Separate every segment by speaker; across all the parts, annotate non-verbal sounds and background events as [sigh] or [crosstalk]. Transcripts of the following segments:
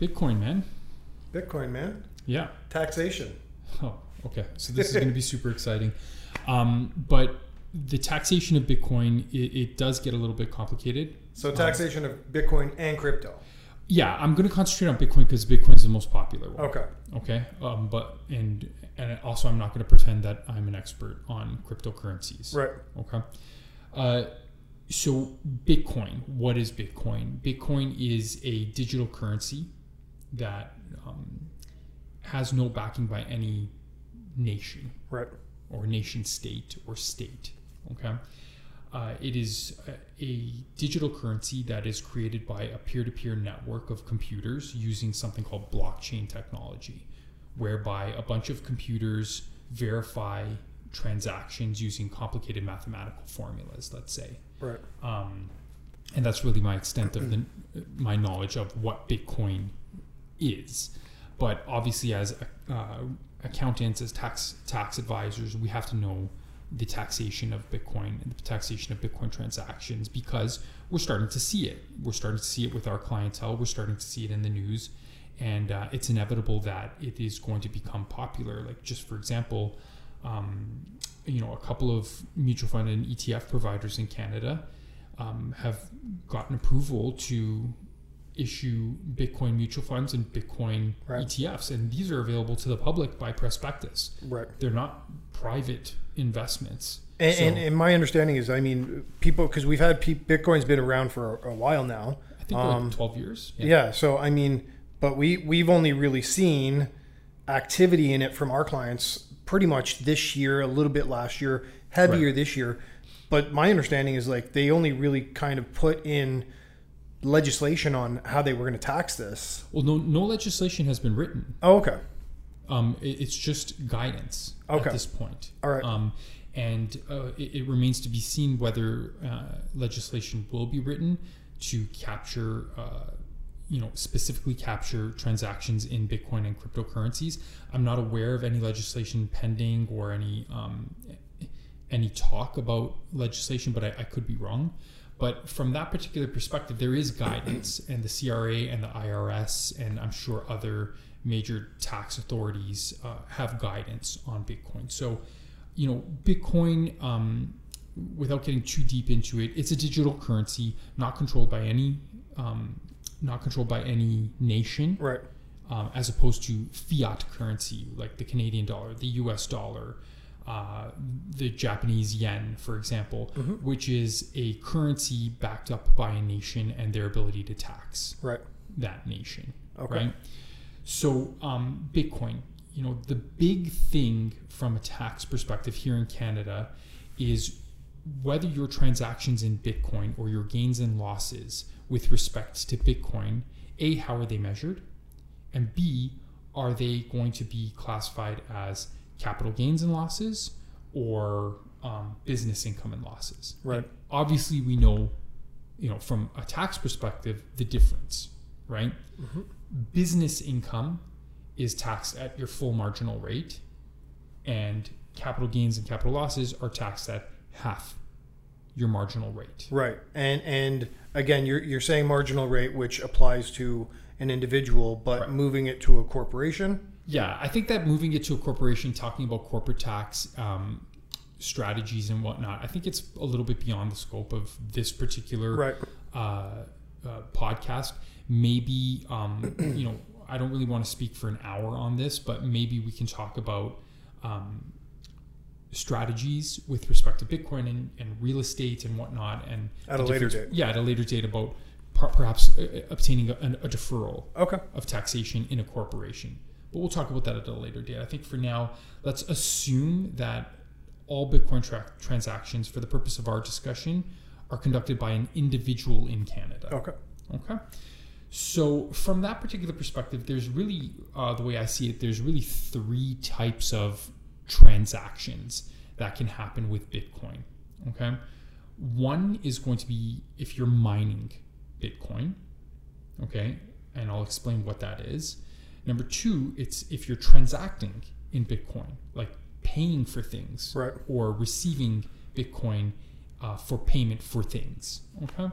Speaker 1: Bitcoin, man.
Speaker 2: Bitcoin, man.
Speaker 1: Yeah.
Speaker 2: Taxation. [laughs]
Speaker 1: Oh, okay. So this is [laughs] going to be super exciting. Um, but the taxation of Bitcoin, it, it does get a little bit complicated.
Speaker 2: So taxation of Bitcoin and crypto.
Speaker 1: Yeah, I'm going to concentrate on Bitcoin because Bitcoin is the most popular one.
Speaker 2: Okay.
Speaker 1: Okay. Um, but and and also, I'm not going to pretend that I'm an expert on cryptocurrencies.
Speaker 2: Right.
Speaker 1: Okay. Uh, so Bitcoin, what is Bitcoin? Bitcoin is a digital currency that um, has no backing by any nation
Speaker 2: Right.
Speaker 1: or nation state or state. Okay. Uh, it is a, a digital currency that is created by a peer to peer network of computers using something called blockchain technology, whereby a bunch of computers verify transactions using complicated mathematical formulas, let's say.
Speaker 2: Right.
Speaker 1: Um, and that's really my extent of the, my knowledge of what Bitcoin is. But obviously, as uh, accountants, as tax tax advisors, we have to know the taxation of Bitcoin and the taxation of Bitcoin transactions because we're starting to see it. We're starting to see it with our clientele. We're starting to see it in the news, and uh, it's inevitable that it is going to become popular. Like just for example, um, you know, a couple of mutual fund and ETF providers in Canada um, have gotten approval to issue Bitcoin mutual funds and Bitcoin
Speaker 2: Right.
Speaker 1: ETFs, and these are available to the public by prospectus.
Speaker 2: Right.
Speaker 1: They're not private investments.
Speaker 2: And,
Speaker 1: So,
Speaker 2: and, and my understanding is, I mean, people because we've had pe- Bitcoin's been around for a, a while now.
Speaker 1: I think
Speaker 2: um,
Speaker 1: like twelve years.
Speaker 2: Yeah. So I mean, but we we've only really seen activity in it from our clients pretty much this year, a little bit last year, heavier this year. But my understanding is like they only really kind of put in legislation on how they were going to tax this.
Speaker 1: Well, no, no legislation has been written.
Speaker 2: Oh, okay.
Speaker 1: Um, it, it's just guidance
Speaker 2: Okay.
Speaker 1: at this point.
Speaker 2: All right.
Speaker 1: Um, and uh, it, it remains to be seen whether uh, legislation will be written to capture, uh, you know, specifically capture transactions in Bitcoin and cryptocurrencies. I'm not aware of any legislation pending or any um, any talk about legislation, but I, I could be wrong. But from that particular perspective, there is guidance, and the CRA and the IRS, and I'm sure other major tax authorities uh, have guidance on Bitcoin. So, you know, Bitcoin, um, without getting too deep into it, it's a digital currency, not controlled by any, um, not controlled by any nation
Speaker 2: Right.
Speaker 1: um, as opposed to fiat currency like the Canadian dollar, the US dollar, uh, the Japanese yen, for example, which is a currency backed up by a nation and their ability to tax
Speaker 2: Right.
Speaker 1: that nation.
Speaker 2: Okay.
Speaker 1: Right. So, um, Bitcoin, you know, the big thing from a tax perspective here in Canada is whether your transactions in Bitcoin or your gains and losses with respect to Bitcoin, A, how are they measured? And B, are they going to be classified as capital gains and losses or um, business income and losses?
Speaker 2: Right.
Speaker 1: And obviously, we know, you know, from a tax perspective, the difference, right? Business income is taxed at your full marginal rate, and capital gains and capital losses are taxed at half your marginal rate.
Speaker 2: Right. And and again, you're you're saying marginal rate, which applies to an individual, but
Speaker 1: Right.
Speaker 2: moving it to a corporation.
Speaker 1: Yeah, I think that moving it to a corporation, talking about corporate tax um, strategies and whatnot, I think it's a little bit beyond the scope of this particular
Speaker 2: Right.
Speaker 1: uh, uh, podcast. Maybe, um, [clears throat] you know, I don't really want to speak for an hour on this, but maybe we can talk about um, strategies with respect to Bitcoin and, and real estate and whatnot. And
Speaker 2: At a later date.
Speaker 1: Yeah, at a later date about perhaps uh, obtaining a, a deferral
Speaker 2: Okay.
Speaker 1: of taxation in a corporation. But we'll talk about that at a later date. I think for now, let's assume that all Bitcoin tra- transactions, for the purpose of our discussion, are conducted by an individual in Canada.
Speaker 2: Okay.
Speaker 1: Okay. So, from that particular perspective, there's really, uh, the way I see it, there's really three types of transactions that can happen with Bitcoin. Okay. One is going to be if you're mining Bitcoin. Okay. And I'll explain what that is. Number two, it's if you're transacting in Bitcoin, like paying for things
Speaker 2: Right.
Speaker 1: or receiving Bitcoin uh, for payment for things. Okay.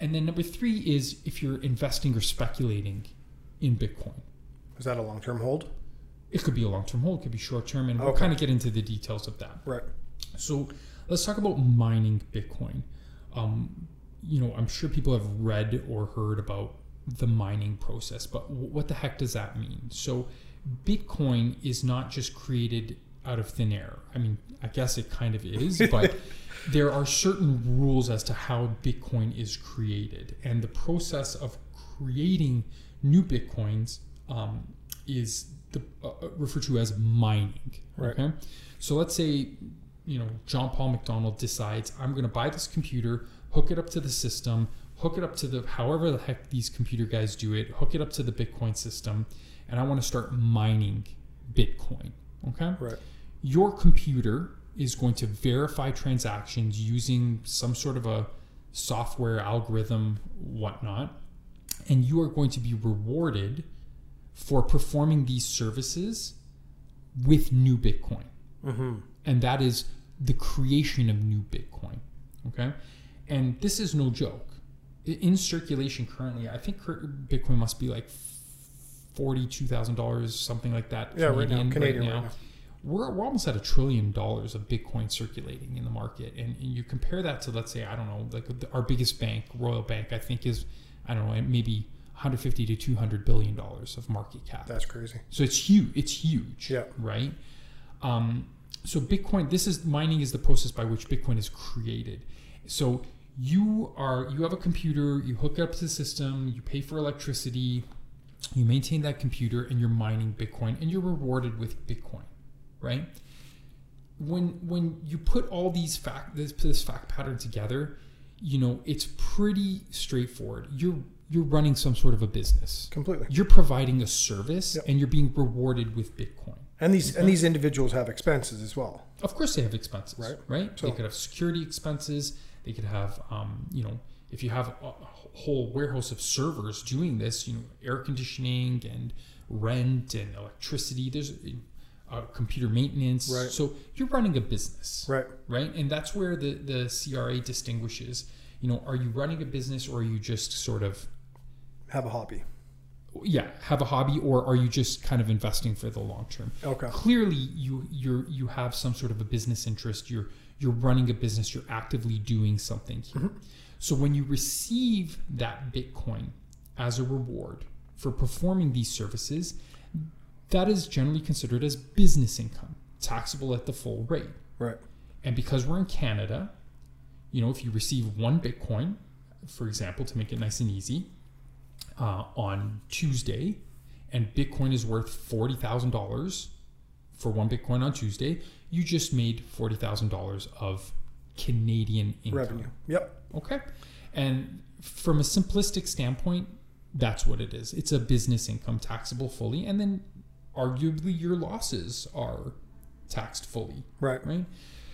Speaker 1: And then number three is if you're investing or speculating in Bitcoin.
Speaker 2: Is that a long term hold?
Speaker 1: It could be a long term hold, it could be short term, and we'll kind of get into the details of that.
Speaker 2: Right.
Speaker 1: So let's talk about mining Bitcoin. Um, you know, I'm sure people have read or heard about the mining process, but what the heck does that mean? So Bitcoin is not just created out of thin air. I mean, I guess it kind of is, [laughs] but there are certain rules as to how Bitcoin is created, and the process of creating new Bitcoins um, is the, uh, referred to as mining.
Speaker 2: Right.
Speaker 1: Okay, so let's say you know John Paul McDonald decides I'm going to buy this computer, hook it up to the system, hook it up to the however the heck these computer guys do it, hook it up to the Bitcoin system, and I want to start mining Bitcoin. Okay,
Speaker 2: Right.
Speaker 1: your computer is going to verify transactions using some sort of a software algorithm, whatnot, and you are going to be rewarded for performing these services with new Bitcoin.
Speaker 2: Mm-hmm.
Speaker 1: And that is the creation of new Bitcoin. Okay. And this is no joke. In circulation currently, I think Bitcoin must be like $42,000, something like that.
Speaker 2: Yeah, right now. Canadian right now.
Speaker 1: We're, we're almost at a trillion dollars of Bitcoin circulating in the market. And, and you compare that to, let's say, I don't know, like our biggest bank, Royal Bank, I think is, I don't know, maybe 150 to 200 billion dollars of market cap.
Speaker 2: That's crazy.
Speaker 1: So it's huge. It's huge.
Speaker 2: Yeah.
Speaker 1: Right. Um, so Bitcoin. This is mining is the process by which Bitcoin is created. So you are you have a computer. You hook it up to the system. You pay for electricity. You maintain that computer, and you're mining Bitcoin, and you're rewarded with Bitcoin. Right. When when you put all these fact this this fact pattern together, you know it's pretty straightforward. You're you're running some sort of a business
Speaker 2: Completely.
Speaker 1: you're providing a service
Speaker 2: Yep.
Speaker 1: and you're being rewarded with Bitcoin.
Speaker 2: And these and these individuals have expenses as well.
Speaker 1: Of course, they have expenses,
Speaker 2: Right.
Speaker 1: Right?
Speaker 2: So-
Speaker 1: they could have security expenses. They could have, um, you know, if you have a whole warehouse of servers doing this, you know, air conditioning and rent and electricity. There's uh, computer maintenance.
Speaker 2: Right.
Speaker 1: So you're running a business,
Speaker 2: Right.
Speaker 1: right? And that's where the the CRA distinguishes. You know, are you running a business or are you just sort of
Speaker 2: Have a hobby.
Speaker 1: yeah have a hobby or are you just kind of investing for the long term
Speaker 2: Okay.
Speaker 1: clearly you you're you have some sort of a business interest you're you're running a business you're actively doing something here. So when you receive that bitcoin as a reward for performing these services that is generally considered as business income taxable at the full rate.
Speaker 2: Right.
Speaker 1: and because we're in Canada, you know, if you receive one Bitcoin, for example, to make it nice and easy, uh, on Tuesday, and Bitcoin is worth forty thousand dollars for one Bitcoin on Tuesday, you just made forty thousand dollars of Canadian income.
Speaker 2: Revenue. Yep.
Speaker 1: Okay. And from a simplistic standpoint, that's what it is. It's a business income taxable fully, and then arguably your losses are taxed fully
Speaker 2: Right.
Speaker 1: right?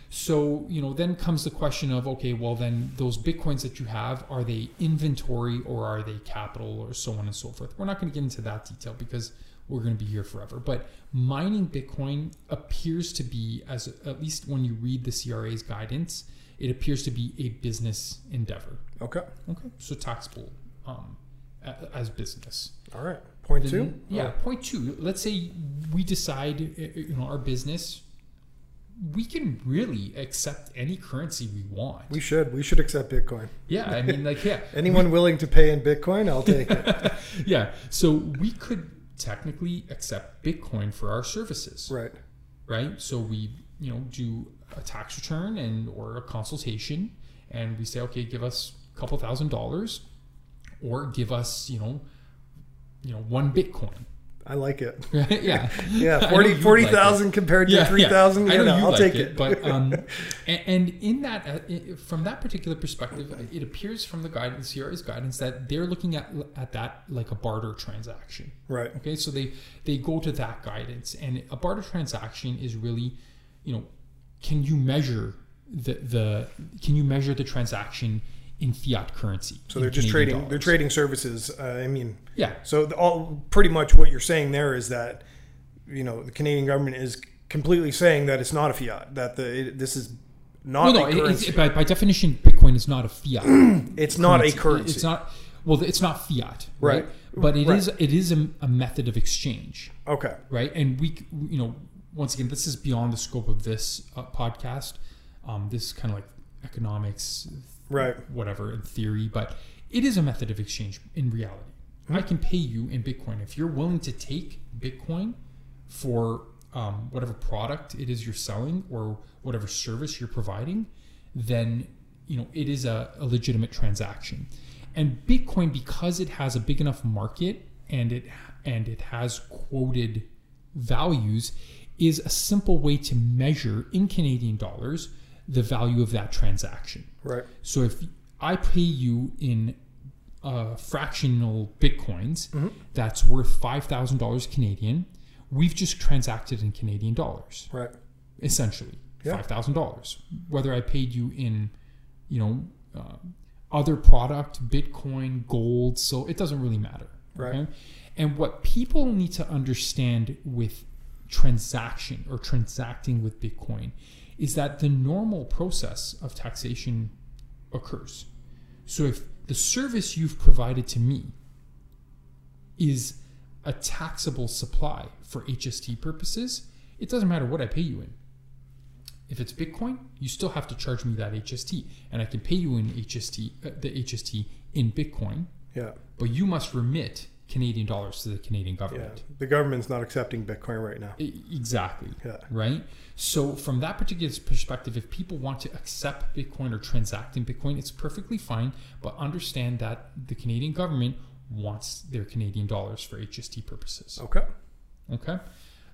Speaker 1: So, you know, then comes the question of okay, well, then those bitcoins that you have are they inventory or are they capital or so on and so forth? We're not going to get into that detail because we're going to be here forever. But mining Bitcoin appears to be, as at least when you read the CRA's guidance, it appears to be a business endeavor.
Speaker 2: Okay.
Speaker 1: Okay, so taxable um, as business.
Speaker 2: All right. Point
Speaker 1: Then-
Speaker 2: two.
Speaker 1: Yeah, point two. Let's say we decide, you know, our business, we can really accept any currency we want.
Speaker 2: We should. We should accept Bitcoin.
Speaker 1: yeah, I mean, like, yeah, [laughs]
Speaker 2: Anyone willing to pay in Bitcoin, I'll take it. [laughs]
Speaker 1: yeah. So we could technically accept Bitcoin for our services,
Speaker 2: right.
Speaker 1: right? So we, you know, do a tax return and or a consultation, and we say, okay, give us a couple thousand dollars, or give us, you know, you know, one Bitcoin.
Speaker 2: I like it. [laughs]
Speaker 1: yeah. [laughs]
Speaker 2: Yeah.
Speaker 1: I know
Speaker 2: 40
Speaker 1: you'd
Speaker 2: 40,000 compared to 3,000.
Speaker 1: I
Speaker 2: Yeah,
Speaker 1: know
Speaker 2: no,
Speaker 1: you
Speaker 2: I'll
Speaker 1: like
Speaker 2: take
Speaker 1: it,
Speaker 2: it.
Speaker 1: but um, [laughs] and, and in that, uh, from that particular perspective, it appears from the guidance, CRA's guidance, that they're looking at at that like a barter transaction.
Speaker 2: right.
Speaker 1: Okay, so they they go to that guidance, and a barter transaction is really, you know, can you measure the the can you measure the transaction in fiat currency?
Speaker 2: So they're just
Speaker 1: Canadian
Speaker 2: trading. They're trading services. Uh, I mean,
Speaker 1: Yeah,
Speaker 2: so the, all pretty much what you're saying there is that you know the Canadian government is completely saying that it's not a fiat. That the it, this is not
Speaker 1: well, no,
Speaker 2: a
Speaker 1: it-
Speaker 2: currency.
Speaker 1: it's, by, by definition, Bitcoin is not a fiat. [clears throat]
Speaker 2: it's not a
Speaker 1: currency.
Speaker 2: currency.
Speaker 1: It's not. well, it's not fiat, right?
Speaker 2: Right.
Speaker 1: But it
Speaker 2: Right.
Speaker 1: is it is a, a method of exchange,
Speaker 2: Okay.
Speaker 1: right? And we, you know, once again, this is beyond the scope of this uh, podcast. Um, this is kind of like economics,
Speaker 2: Right.
Speaker 1: whatever in theory, but it is a method of exchange in reality. I can pay you in Bitcoin if you're willing to take Bitcoin for um, whatever product it is you're selling or whatever service you're providing. Then you know it is a, a legitimate transaction. And Bitcoin, because it has a big enough market and it and it has quoted values, is a simple way to measure in Canadian dollars the value of that transaction.
Speaker 2: Right.
Speaker 1: So if I pay you in uh, fractional bitcoins that's worth five thousand dollars Canadian, we've just transacted in Canadian dollars,
Speaker 2: Right.
Speaker 1: essentially
Speaker 2: Yeah.
Speaker 1: five thousand dollars. Whether I paid you in, you know, uh, other product, Bitcoin, gold, so it doesn't really matter.
Speaker 2: Right.
Speaker 1: And what people need to understand with transaction or transacting with Bitcoin is that the normal process of taxation occurs. So if the service you've provided to me is a taxable supply for HST purposes, it doesn't matter what I pay you in. If it's Bitcoin, you still have to charge me that HST, and I can pay you in HST, uh, the HST in Bitcoin,
Speaker 2: Yeah.
Speaker 1: but you must remit Canadian dollars to the Canadian government. Yeah.
Speaker 2: The government's not accepting Bitcoin right now.
Speaker 1: Exactly.
Speaker 2: Yeah.
Speaker 1: Right. So from that particular perspective, if people want to accept Bitcoin or transact in Bitcoin, it's perfectly fine. But understand that the Canadian government wants their Canadian dollars for HST purposes.
Speaker 2: Okay.
Speaker 1: Okay.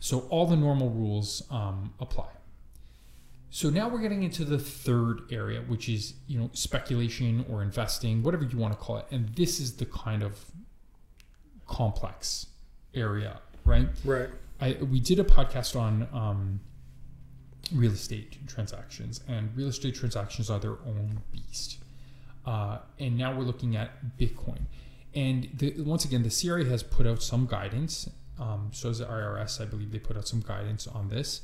Speaker 1: So all the normal rules um, apply. So now we're getting into the third area, which is you know speculation or investing, whatever you want to call it, and this is the kind of complex area, right?
Speaker 2: Right.
Speaker 1: I we did a podcast on um, real estate transactions, and real estate transactions are their own beast. Uh, and now we're looking at Bitcoin, and the, once again, the CRA has put out some guidance. Um, so has the IRS, I believe they put out some guidance on this,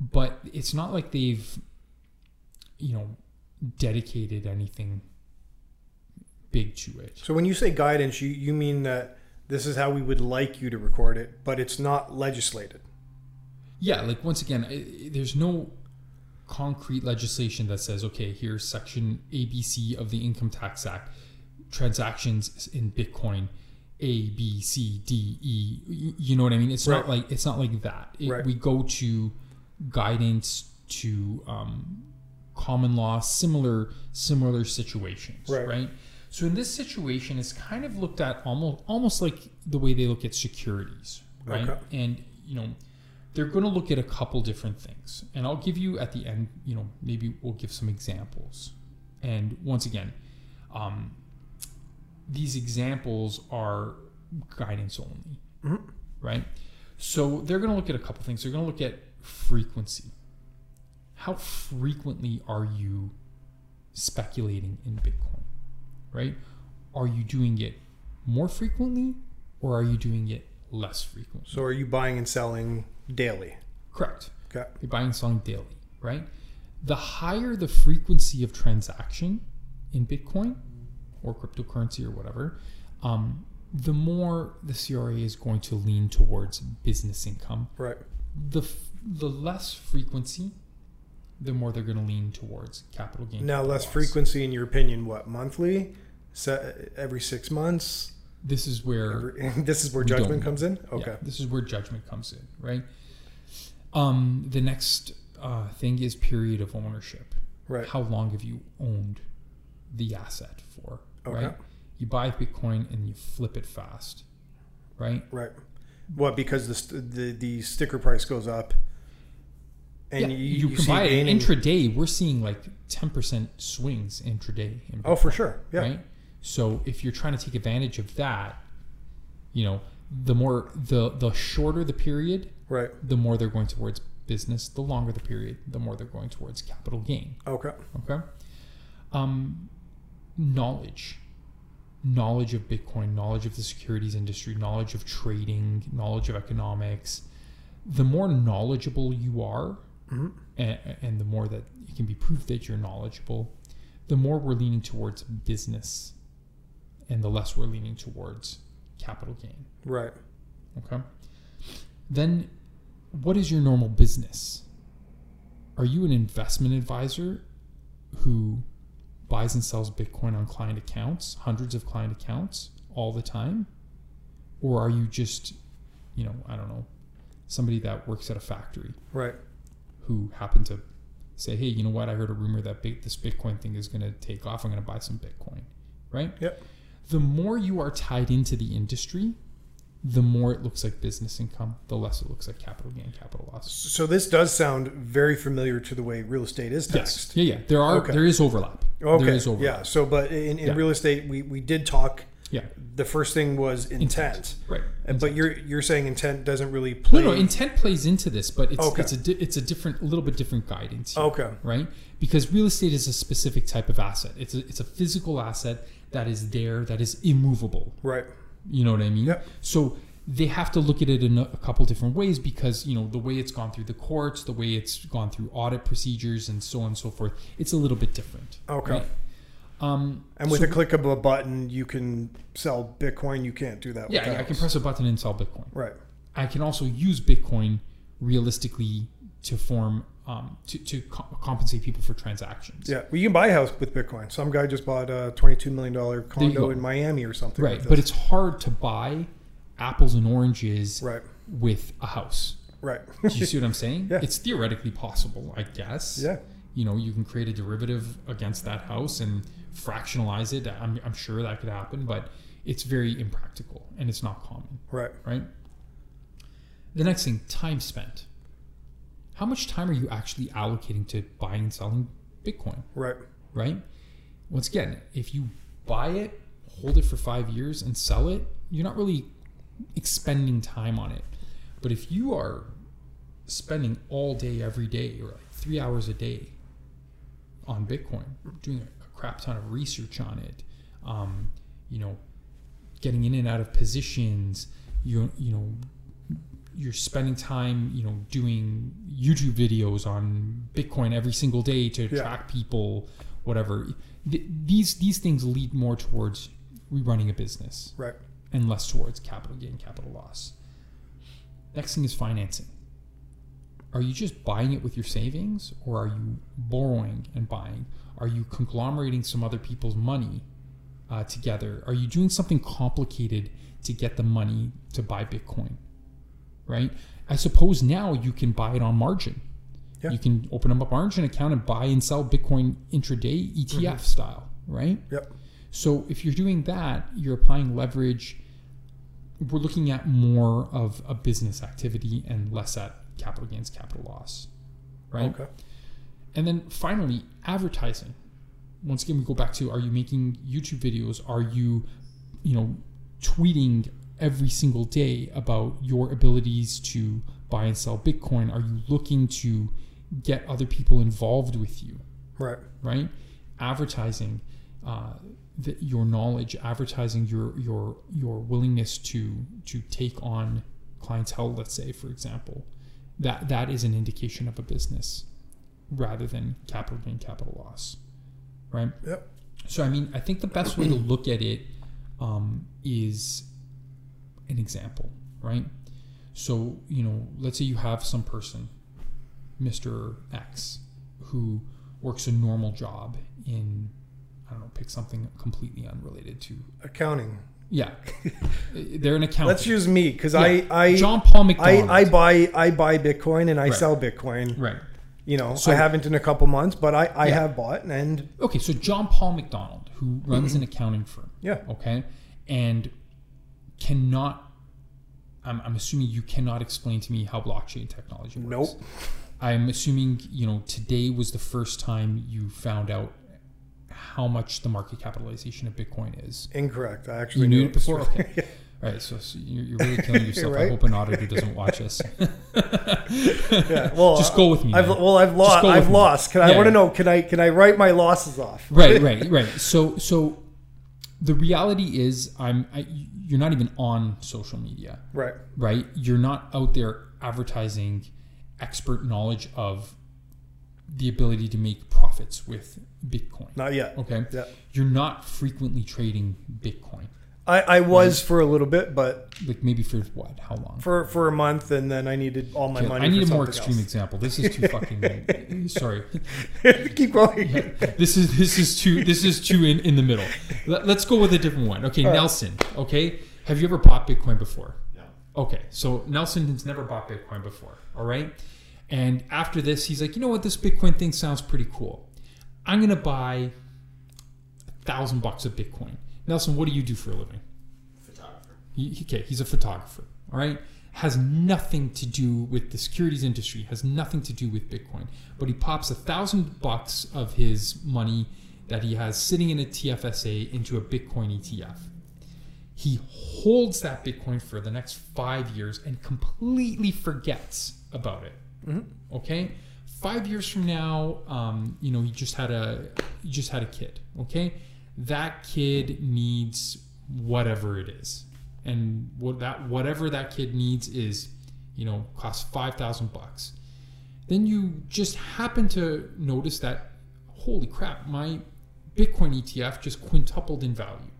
Speaker 1: but it's not like they've, you know, dedicated anything big to it.
Speaker 2: So when you say guidance, you, you mean that this is how we would like you to record it, but it's not legislated.
Speaker 1: Yeah, like once again, i there's no concrete legislation that says, okay, here's section ABC of the Income Tax Act, transactions in Bitcoin, A, B, C, D, E. You know what I mean? It's not like it's not like that. It-
Speaker 2: Right.
Speaker 1: We go to guidance to um, common law, similar similar situations,
Speaker 2: Right.
Speaker 1: right? So in this situation, it's kind of looked at almost almost like the way they look at securities, right?
Speaker 2: Okay.
Speaker 1: And you know, they're going to look at a couple different things, and I'll give you at the end. You know, maybe we'll give some examples. And once again, um, these examples are guidance only,
Speaker 2: Mhm.
Speaker 1: right? So they're going to look at a couple things. They're going to look at frequency. How frequently are you speculating in Bitcoin, right? Are you doing it more frequently or are you doing it less frequently?
Speaker 2: So are you buying and selling daily?
Speaker 1: Correct.
Speaker 2: Okay.
Speaker 1: You're buying and selling daily, right? The higher the frequency of transaction in Bitcoin or cryptocurrency or whatever, um, the more the CRA is going to lean towards business income.
Speaker 2: Right.
Speaker 1: The f- the less frequency, the more they're going to lean towards capital gain.
Speaker 2: Now, less
Speaker 1: loss.
Speaker 2: frequency, in your opinion, what monthly? Every six months?
Speaker 1: This is where
Speaker 2: Every, [laughs] this is where judgment comes in.
Speaker 1: Yeah,
Speaker 2: Okay.
Speaker 1: this is where judgment comes in, right? Um, the next uh, thing is period of ownership.
Speaker 2: Right.
Speaker 1: How long have you owned the asset for?
Speaker 2: Okay.
Speaker 1: Right. You buy Bitcoin and you flip it fast, right?
Speaker 2: Right. What? Because the the, the sticker price goes up, and
Speaker 1: yeah,
Speaker 2: you,
Speaker 1: you,
Speaker 2: you
Speaker 1: can buy it intraday. We're seeing like ten percent swings intraday. In
Speaker 2: oh, for sure. Yeah.
Speaker 1: right? So if you're trying to take advantage of that, you know, the more the the shorter the period,
Speaker 2: Right.
Speaker 1: the more they're going towards business. The longer the period, the more they're going towards capital gain.
Speaker 2: Okay.
Speaker 1: Okay. Um, knowledge, knowledge of Bitcoin, knowledge of the securities industry, knowledge of trading, knowledge of economics. The more knowledgeable you are,
Speaker 2: Mhm.
Speaker 1: and, and the more that it can be proved that you're knowledgeable, the more we're leaning towards business and the less we're leaning towards capital gain.
Speaker 2: Right.
Speaker 1: Okay. Then, what is your normal business? Are you an investment advisor who buys and sells Bitcoin on client accounts, hundreds of client accounts all the time? Or are you just, you know, I don't know, somebody that works at a factory
Speaker 2: Right.
Speaker 1: who happen to say, hey, you know what? I heard a rumor that big, this Bitcoin thing is going to take off. I'm going to buy some Bitcoin, right?
Speaker 2: Yep.
Speaker 1: The more you are tied into the industry, the more it looks like business income, the less it looks like capital gain, capital loss.
Speaker 2: So this does sound very familiar to the way real estate is
Speaker 1: Yes.
Speaker 2: taxed.
Speaker 1: Yeah, yeah. There are
Speaker 2: Okay.
Speaker 1: there is overlap.
Speaker 2: Okay.
Speaker 1: There is overlap.
Speaker 2: Yeah. So, but in, in
Speaker 1: Yeah.
Speaker 2: real estate, we, we did talk.
Speaker 1: Yeah.
Speaker 2: The first thing was intent,
Speaker 1: Right.
Speaker 2: and but you're you're saying intent doesn't really play.
Speaker 1: No, no, intent plays into this, but it's
Speaker 2: Okay.
Speaker 1: it's a di- it's a different, a little bit different guidance. here,
Speaker 2: Okay.
Speaker 1: right? Because real estate is a specific type of asset. It's a, it's a physical asset that is there, that is immovable.
Speaker 2: Right.
Speaker 1: You know what I mean?
Speaker 2: Yep.
Speaker 1: So they have to look at it in a, a couple different ways because you know the way it's gone through the courts, the way it's gone through audit procedures, and so on and so forth. It's a little bit different.
Speaker 2: Okay.
Speaker 1: right? Um,
Speaker 2: And with
Speaker 1: so-
Speaker 2: a click of a button, you can sell Bitcoin. You can't do that. with
Speaker 1: yeah, I can press a button and sell Bitcoin.
Speaker 2: Right.
Speaker 1: I can also use Bitcoin realistically to form um, to, to co- compensate people for transactions.
Speaker 2: Yeah. Well, you can buy a house with Bitcoin. Some guy just bought a twenty-two million dollar condo in Miami or something.
Speaker 1: Right,
Speaker 2: like
Speaker 1: but it's hard to buy apples and oranges
Speaker 2: right.
Speaker 1: with a house.
Speaker 2: Right.
Speaker 1: Do you see what I'm saying? [laughs]
Speaker 2: Yeah.
Speaker 1: It's theoretically possible, I guess.
Speaker 2: yeah.
Speaker 1: You know, you can create a derivative against that house and fractionalize it. I'm, I'm sure that could happen, but it's very impractical and it's not common,
Speaker 2: Right.
Speaker 1: right? The next thing, time spent. How much time are you actually allocating to buying and selling Bitcoin,
Speaker 2: Right.
Speaker 1: right? Once again, if you buy it, hold it for five years, and sell it, you're not really expending time on it. But if you are spending all day, every day, or like three hours a day on Bitcoin, doing a crap ton of research on it, um, you know, getting in and out of positions, you you know, you're spending time, you know, doing YouTube videos on Bitcoin every single day to
Speaker 2: Yeah.
Speaker 1: attract people, whatever. Th- these these things lead more towards rerunning a business
Speaker 2: Right.
Speaker 1: and less towards capital gain, capital loss. Next thing is financing. Are you just buying it with your savings or are you borrowing and buying? Are you conglomerating some other people's money uh, together? Are you doing something complicated to get the money to buy Bitcoin? Right? I suppose now you can buy it on margin.
Speaker 2: Yeah.
Speaker 1: You can open up a margin account and buy and sell Bitcoin intraday ETF mm-hmm. style, right?
Speaker 2: Yep.
Speaker 1: So if you're doing that, you're applying leverage. We're looking at more of a business activity and less at capital gains, capital loss, right?
Speaker 2: Okay.
Speaker 1: And then finally, advertising. Once again, we go back to: Are you making YouTube videos? Are you, you know, tweeting every single day about your abilities to buy and sell Bitcoin? Are you looking to get other people involved with you?
Speaker 2: Right.
Speaker 1: right? Advertising uh, the, your knowledge, advertising your your your willingness to to take on clientele. Let's say, for example, that that is an indication of a business rather than capital gain, capital loss, right?
Speaker 2: Yep.
Speaker 1: So I mean, I think the best way to look at it um, is an example, right? So you know, let's say you have some person, Mister X, who works a normal job in I don't know, pick something completely unrelated to
Speaker 2: Accounting.
Speaker 1: yeah, [laughs] they're an accountant.
Speaker 2: Let's use me because
Speaker 1: Yeah.
Speaker 2: I I
Speaker 1: John Paul McDonald.
Speaker 2: I buy I buy Bitcoin and I
Speaker 1: Right.
Speaker 2: sell Bitcoin.
Speaker 1: right.
Speaker 2: You know,
Speaker 1: So-
Speaker 2: I haven't in a couple months, but I, I
Speaker 1: Yeah.
Speaker 2: have bought and
Speaker 1: Okay, so John Paul McDonald, who runs mm-hmm. an accounting firm,
Speaker 2: yeah,
Speaker 1: okay, and cannot. I'm, I'm assuming you cannot explain to me how blockchain technology works.
Speaker 2: Nope.
Speaker 1: I'm assuming you know today was the first time you found out how much the market capitalization of Bitcoin is.
Speaker 2: incorrect. I actually
Speaker 1: You knew
Speaker 2: knew
Speaker 1: it before. Okay.
Speaker 2: Yeah. [laughs]
Speaker 1: All right, so, so you're, you're really killing [laughs] yourself. I hope an auditor doesn't watch us. [laughs]
Speaker 2: yeah. Well,
Speaker 1: Just go with me.
Speaker 2: I've
Speaker 1: man.
Speaker 2: well, I've lost. I've
Speaker 1: me.
Speaker 2: lost. Can I
Speaker 1: Yeah.
Speaker 2: want to know? Can I can I write my losses off?
Speaker 1: right right right so so the reality is i'm I, you're not even on social media
Speaker 2: Right.
Speaker 1: right you're not out there advertising expert knowledge of the ability to make profits with Bitcoin.
Speaker 2: Not yet.
Speaker 1: Okay.
Speaker 2: Yeah.
Speaker 1: You're not frequently trading Bitcoin.
Speaker 2: I, I was for a little bit, but
Speaker 1: Like maybe for what? How long?
Speaker 2: for for a month, and then I needed all my
Speaker 1: Okay,
Speaker 2: money.
Speaker 1: I need
Speaker 2: for
Speaker 1: a more extreme
Speaker 2: else.
Speaker 1: example. This is too [laughs] fucking. sorry. [laughs]
Speaker 2: Keep going. [laughs]
Speaker 1: This is this is too this is too in, in the middle. Let, us go with a different one. Okay,
Speaker 2: All right.
Speaker 1: Nelson. Okay, have you ever bought Bitcoin before?
Speaker 3: No.
Speaker 1: Okay, so Nelson has never bought Bitcoin before. All right, and after this, he's like, you know what, this Bitcoin thing sounds pretty cool. I'm gonna buy a thousand bucks of Bitcoin. Nelson, what do you do for a living?
Speaker 3: Photographer.
Speaker 1: He, he- okay, he's a photographer. All right, has nothing to do with the securities industry. Has nothing to do with Bitcoin. But he pops a thousand bucks of his money that he has sitting in a TFSA into a Bitcoin ETF. He holds that Bitcoin for the next five years and completely forgets about it. Okay, five years from now, um, you know, he just had a he just had a kid. Okay, that kid needs whatever it is, and what that whatever that kid needs is, you know, costs five thousand bucks. Then you just happen to notice that, holy crap, my Bitcoin ETF just quintupled in value,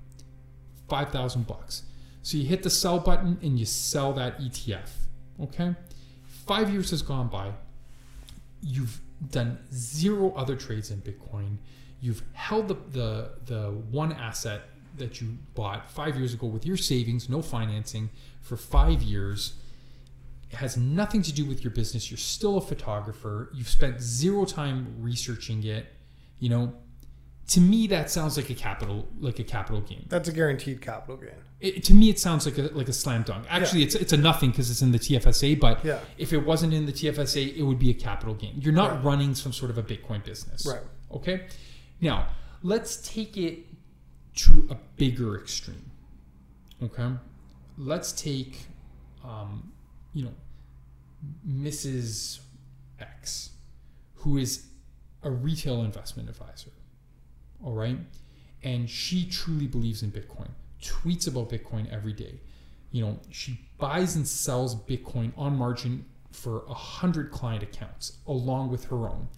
Speaker 1: five thousand bucks. So you hit the sell button and you sell that ETF. Okay, five years has gone by. You've done zero other trades in Bitcoin. You've held the, the the one asset that you bought five years ago with your savings, no financing, for five years. It has nothing to do with your business. You're still a photographer. You've spent zero time researching it. You know, to me that sounds like a capital like a capital gain.
Speaker 2: That's a guaranteed capital gain.
Speaker 1: It, to me, it sounds like a like a slam dunk. Actually, it's it's a nothing because it's in the TFSA. But
Speaker 2: Yeah.
Speaker 1: if it wasn't in the TFSA, it would be a capital gain. You're not
Speaker 2: Right.
Speaker 1: running some sort of a Bitcoin business.
Speaker 2: Right.
Speaker 1: Okay. Now let's take it to a bigger extreme. Okay. Let's take, um, you know, Mrs. X, who is a retail investment advisor. All right. And she truly believes in Bitcoin, tweets about Bitcoin every day. You know, she buys and sells Bitcoin on margin for a hundred client accounts along with her own.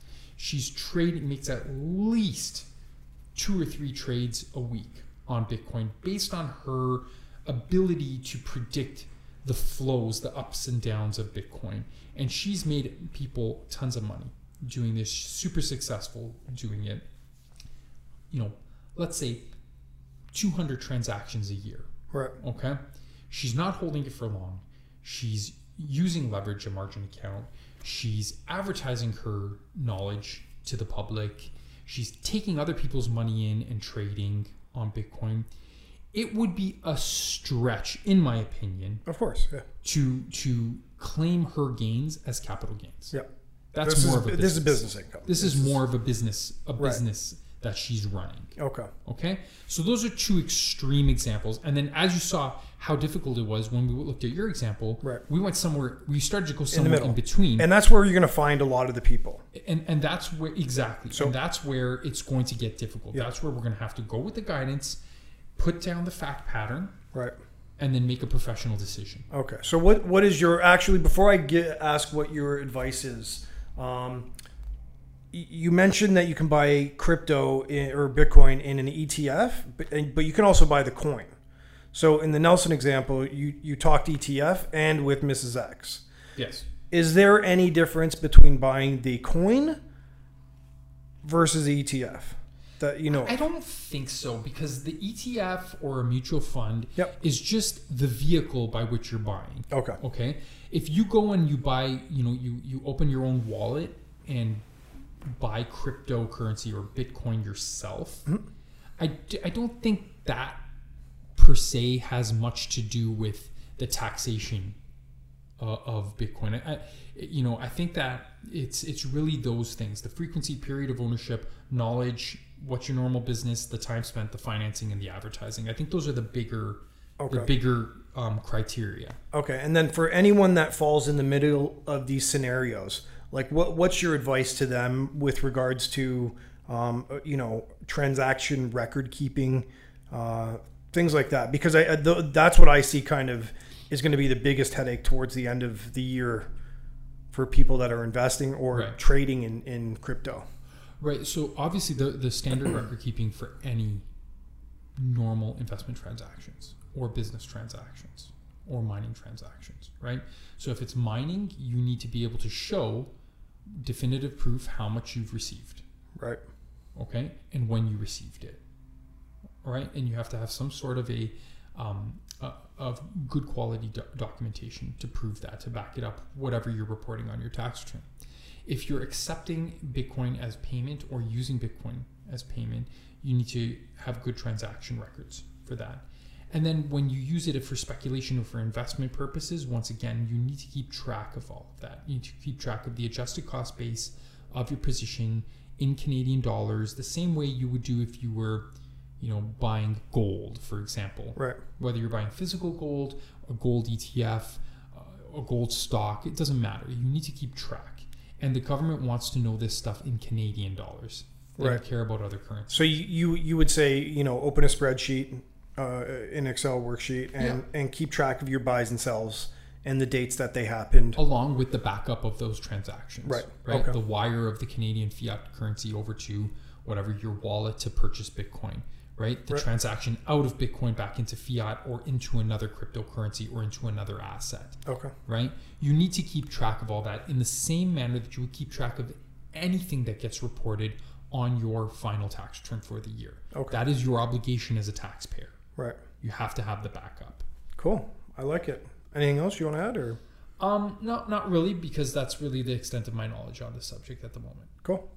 Speaker 1: She's trading, makes at least two or three trades a week on Bitcoin based on her ability to predict the flows, the ups and downs of Bitcoin. And she's made people tons of money doing this, super successful doing it. You know, let's say 200 transactions a year.
Speaker 2: Right.
Speaker 1: Okay. She's not holding it for long. She's using leverage, a margin account. She's advertising her knowledge to the public. She's taking other people's money in and trading on Bitcoin. It would be a stretch, in my opinion,
Speaker 2: Of course. Yeah.
Speaker 1: to to claim her gains as capital gains.
Speaker 2: Yeah.
Speaker 1: That's
Speaker 2: this
Speaker 1: more
Speaker 2: is,
Speaker 1: of a
Speaker 2: this is
Speaker 1: business.
Speaker 2: business income.
Speaker 1: This is more of a business, a
Speaker 2: Right.
Speaker 1: business that she's running.
Speaker 2: Okay.
Speaker 1: Okay, so those are two extreme examples, and then as you saw how difficult it was when we looked at your example,
Speaker 2: Right.
Speaker 1: we went somewhere. We started to go somewhere in,
Speaker 2: middle.
Speaker 1: between,
Speaker 2: And that's where you're going to find a lot of the people.
Speaker 1: and and that's where exactly,
Speaker 2: So-
Speaker 1: and that's where it's going to get difficult.
Speaker 2: Yeah.
Speaker 1: That's where we're going to have to go with the guidance, put down the fact pattern,
Speaker 2: Right.
Speaker 1: and then make a professional decision.
Speaker 2: Okay. So what what is your actually before I get ask what your advice is? Um, you mentioned that you can buy crypto in, or Bitcoin in an ETF, but, and- but you can also buy the coin. So in the Nelson example, you you talked ETF and with Mrs. X.
Speaker 1: Yes.
Speaker 2: Is there any difference between buying the coin versus the ETF? That you know.
Speaker 1: I don't think so because the ETF or a mutual fund
Speaker 2: Yep.
Speaker 1: is just the vehicle by which you're buying.
Speaker 2: Okay.
Speaker 1: Okay. If you go and you buy, you know, you you open your own wallet and buy cryptocurrency or Bitcoin yourself,
Speaker 2: Mm-hmm.
Speaker 1: I, I don't think that per se has much to do with the taxation uh, of Bitcoin. I, you know, I think that it's it's really those things: the frequency, period of ownership, knowledge, what's your normal business, the time spent, the financing, and the advertising. I think those are the bigger the bigger um, criteria.
Speaker 2: Okay, and then for anyone that falls in the middle of these scenarios, like what what's your advice to them with regards to um, you know transaction record keeping, uh, things like that? Because I, I th- that's what I see kind of is going to be the biggest headache towards the end of the year for people that are investing or
Speaker 1: Right.
Speaker 2: trading in, in crypto.
Speaker 1: Right. So obviously, the the standard record keeping for any normal investment transactions or business transactions or mining transactions, right? So if it's mining, you need to be able to show definitive proof how much you've received,
Speaker 2: Right.
Speaker 1: okay, and when you received it, right, and you have to have some sort of a um, of good quality do- documentation to prove that to back it up, whatever you're reporting on your tax return. If you're accepting Bitcoin as payment or using Bitcoin as payment, you need to have good transaction records for that. And then when you use it for speculation or for investment purposes, once again, you need to keep track of all of that. You need to keep track of the adjusted cost base of your position in Canadian dollars, the same way you would do if you were, you know, buying gold, for example.
Speaker 2: Right.
Speaker 1: Whether you're buying physical gold, a gold ETF, uh, a gold stock, it doesn't matter. You need to keep track. And the government wants to know this stuff in Canadian dollars. They
Speaker 2: Right.
Speaker 1: don't care about other currencies.
Speaker 2: So you, you you would say you know open a spreadsheet, uh, an Excel worksheet, and and keep track of your buys and sells and the dates that they happened.
Speaker 1: along with the backup of those transactions.
Speaker 2: Right.
Speaker 1: Right.
Speaker 2: Okay.
Speaker 1: The wire of the Canadian fiat currency over to whatever your wallet to purchase Bitcoin. Right. The
Speaker 2: Right.
Speaker 1: transaction out of Bitcoin back into fiat or into another cryptocurrency or into another asset.
Speaker 2: Okay.
Speaker 1: Right. You need to keep track of all that in the same manner that you would keep track of anything that gets reported on your final tax return for the year.
Speaker 2: Okay.
Speaker 1: That is your obligation as a taxpayer.
Speaker 2: Right.
Speaker 1: You have to have the backup.
Speaker 2: Cool. I like it. Anything else you want to add or
Speaker 1: Um, no, not really, because that's really the extent of my knowledge on this subject at the moment.
Speaker 2: cool?